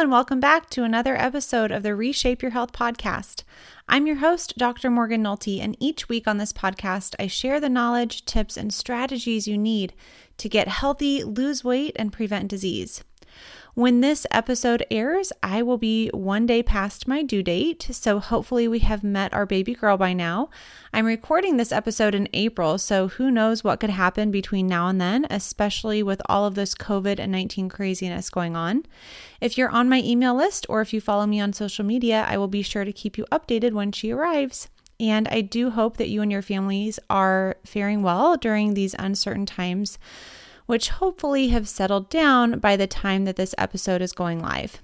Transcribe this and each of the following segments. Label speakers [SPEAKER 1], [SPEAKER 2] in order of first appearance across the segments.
[SPEAKER 1] and welcome back to another episode of the Reshape Your Health podcast. I'm your host, Dr. Morgan Nolte, and each week on this podcast, I share the knowledge, tips, and strategies you need to get healthy, lose weight, and prevent disease. When this episode airs, I will be one day past my due date, so hopefully we have met our baby girl by now. I'm recording this episode in April, so who knows what could happen between now and then, especially with all of this COVID 19 craziness going on. If you're on my email list or if you follow me on social media, I will be sure to keep you updated when she arrives. And I do hope that you and your families are faring well during these uncertain times which hopefully have settled down by the time that this episode is going live.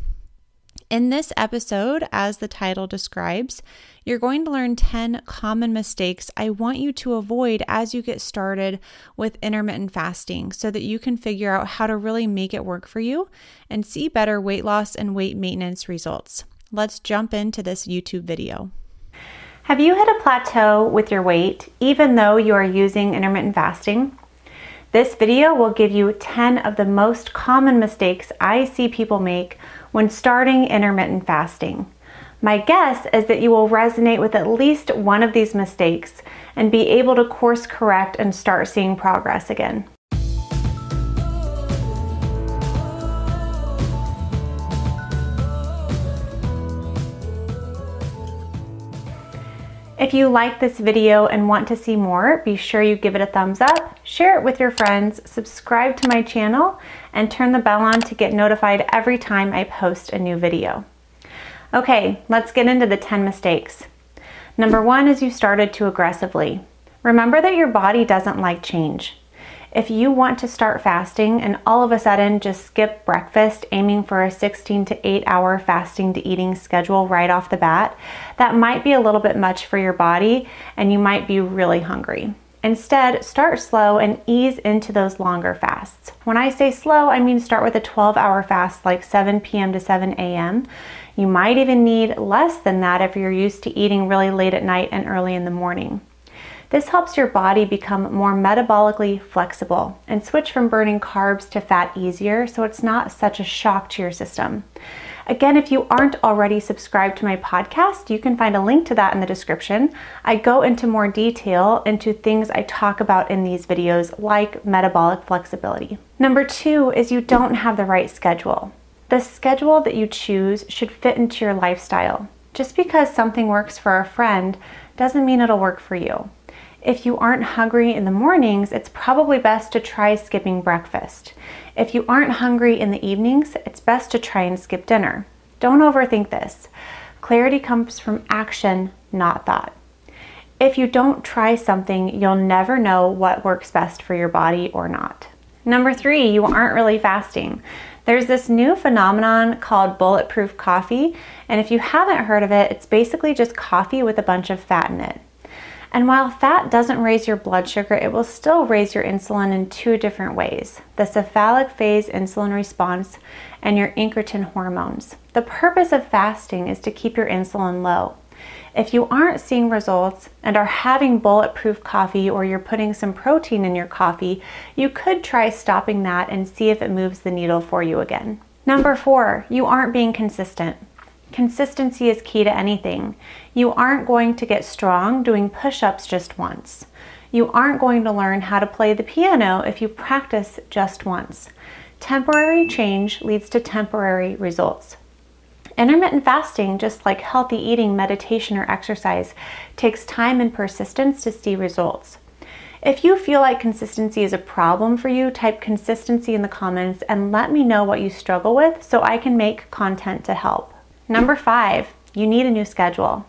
[SPEAKER 1] In this episode, as the title describes, you're going to learn 10 common mistakes I want you to avoid as you get started with intermittent fasting so that you can figure out how to really make it work for you and see better weight loss and weight maintenance results. Let's jump into this YouTube video.
[SPEAKER 2] Have you hit a plateau with your weight even though you are using intermittent fasting? This video will give you 10 of the most common mistakes I see people make when starting intermittent fasting. My guess is that you will resonate with at least one of these mistakes and be able to course correct and start seeing progress again. If you like this video and want to see more, be sure you give it a thumbs up, share it with your friends, subscribe to my channel, and turn the bell on to get notified every time I post a new video. Okay, let's get into the 10 mistakes. Number one is you started too aggressively. Remember that your body doesn't like change. If you want to start fasting and all of a sudden just skip breakfast, aiming for a 16 to 8 hour fasting to eating schedule right off the bat, that might be a little bit much for your body and you might be really hungry. Instead, start slow and ease into those longer fasts. When I say slow, I mean start with a 12 hour fast like 7 p.m. to 7 a.m. You might even need less than that if you're used to eating really late at night and early in the morning. This helps your body become more metabolically flexible and switch from burning carbs to fat easier so it's not such a shock to your system. Again, if you aren't already subscribed to my podcast, you can find a link to that in the description. I go into more detail into things I talk about in these videos, like metabolic flexibility. Number two is you don't have the right schedule. The schedule that you choose should fit into your lifestyle. Just because something works for a friend doesn't mean it'll work for you. If you aren't hungry in the mornings, it's probably best to try skipping breakfast. If you aren't hungry in the evenings, it's best to try and skip dinner. Don't overthink this. Clarity comes from action, not thought. If you don't try something, you'll never know what works best for your body or not. Number three, you aren't really fasting. There's this new phenomenon called bulletproof coffee, and if you haven't heard of it, it's basically just coffee with a bunch of fat in it. And while fat doesn't raise your blood sugar, it will still raise your insulin in two different ways the cephalic phase insulin response and your incretin hormones. The purpose of fasting is to keep your insulin low. If you aren't seeing results and are having bulletproof coffee or you're putting some protein in your coffee, you could try stopping that and see if it moves the needle for you again. Number four, you aren't being consistent. Consistency is key to anything. You aren't going to get strong doing push ups just once. You aren't going to learn how to play the piano if you practice just once. Temporary change leads to temporary results. Intermittent fasting, just like healthy eating, meditation, or exercise, takes time and persistence to see results. If you feel like consistency is a problem for you, type consistency in the comments and let me know what you struggle with so I can make content to help. Number five, you need a new schedule.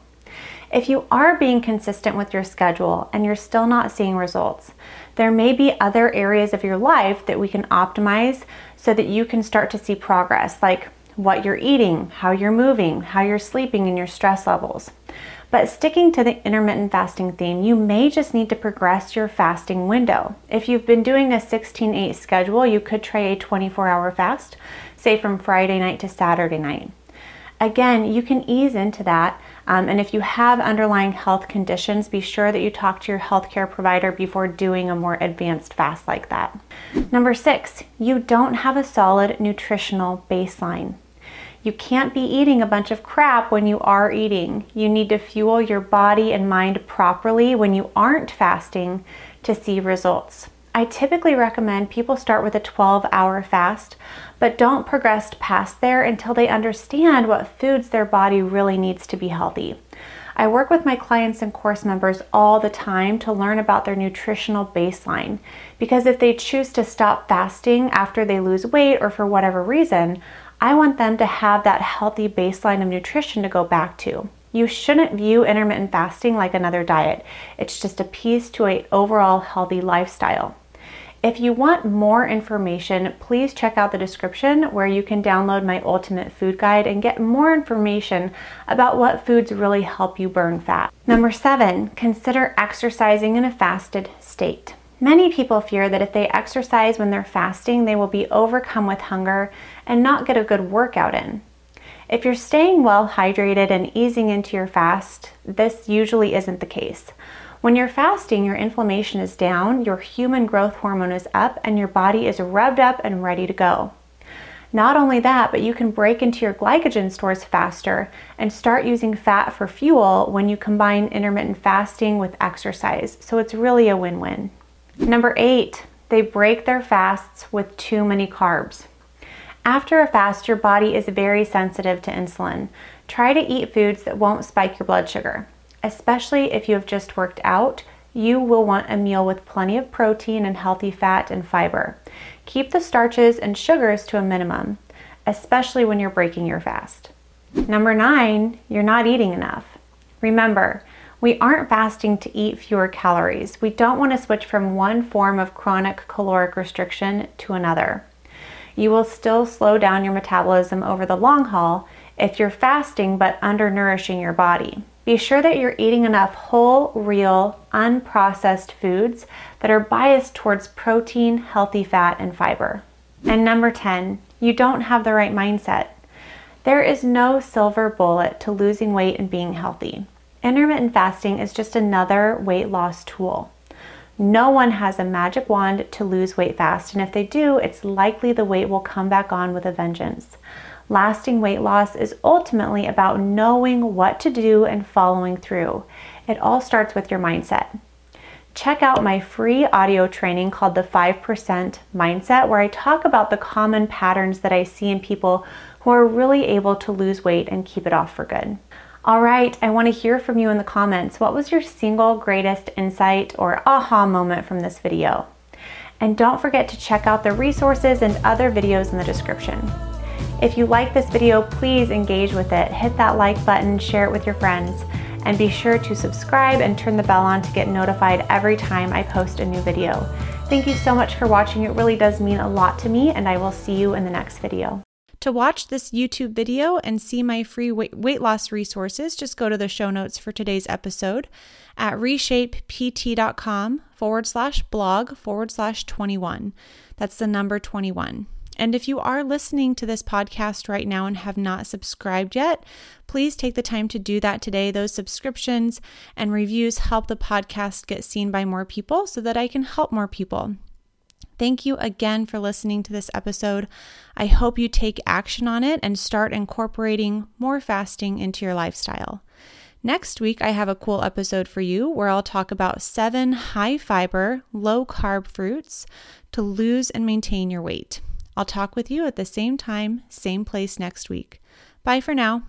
[SPEAKER 2] If you are being consistent with your schedule and you're still not seeing results, there may be other areas of your life that we can optimize so that you can start to see progress, like what you're eating, how you're moving, how you're sleeping, and your stress levels. But sticking to the intermittent fasting theme, you may just need to progress your fasting window. If you've been doing a 16 8 schedule, you could try a 24 hour fast, say from Friday night to Saturday night. Again, you can ease into that. Um, and if you have underlying health conditions, be sure that you talk to your healthcare provider before doing a more advanced fast like that. Number six, you don't have a solid nutritional baseline. You can't be eating a bunch of crap when you are eating. You need to fuel your body and mind properly when you aren't fasting to see results. I typically recommend people start with a 12 hour fast, but don't progress past there until they understand what foods their body really needs to be healthy. I work with my clients and course members all the time to learn about their nutritional baseline because if they choose to stop fasting after they lose weight or for whatever reason, I want them to have that healthy baseline of nutrition to go back to. You shouldn't view intermittent fasting like another diet. It's just a piece to an overall healthy lifestyle. If you want more information, please check out the description where you can download my ultimate food guide and get more information about what foods really help you burn fat. Number seven, consider exercising in a fasted state. Many people fear that if they exercise when they're fasting, they will be overcome with hunger and not get a good workout in. If you're staying well hydrated and easing into your fast, this usually isn't the case. When you're fasting, your inflammation is down, your human growth hormone is up, and your body is revved up and ready to go. Not only that, but you can break into your glycogen stores faster and start using fat for fuel when you combine intermittent fasting with exercise. So it's really a win win. Number eight, they break their fasts with too many carbs. After a fast, your body is very sensitive to insulin. Try to eat foods that won't spike your blood sugar especially if you have just worked out, you will want a meal with plenty of protein and healthy fat and fiber. Keep the starches and sugars to a minimum, especially when you're breaking your fast. Number nine, you're not eating enough. Remember, we aren't fasting to eat fewer calories. We don't want to switch from one form of chronic caloric restriction to another. You will still slow down your metabolism over the long haul if you're fasting but undernourishing your body. Be sure that you're eating enough whole, real, unprocessed foods that are biased towards protein, healthy fat, and fiber. And number 10, you don't have the right mindset. There is no silver bullet to losing weight and being healthy. Intermittent fasting is just another weight loss tool. No one has a magic wand to lose weight fast, and if they do, it's likely the weight will come back on with a vengeance. Lasting weight loss is ultimately about knowing what to do and following through. It all starts with your mindset. Check out my free audio training called the 5% Mindset, where I talk about the common patterns that I see in people who are really able to lose weight and keep it off for good. All right, I want to hear from you in the comments. What was your single greatest insight or aha moment from this video? And don't forget to check out the resources and other videos in the description. If you like this video, please engage with it. Hit that like button, share it with your friends, and be sure to subscribe and turn the bell on to get notified every time I post a new video. Thank you so much for watching. It really does mean a lot to me, and I will see you in the next video.
[SPEAKER 1] To watch this YouTube video and see my free weight loss resources, just go to the show notes for today's episode at reshapept.com forward slash blog forward slash 21. That's the number 21. And if you are listening to this podcast right now and have not subscribed yet, please take the time to do that today. Those subscriptions and reviews help the podcast get seen by more people so that I can help more people. Thank you again for listening to this episode. I hope you take action on it and start incorporating more fasting into your lifestyle. Next week, I have a cool episode for you where I'll talk about seven high fiber, low carb fruits to lose and maintain your weight. I'll talk with you at the same time, same place next week. Bye for now.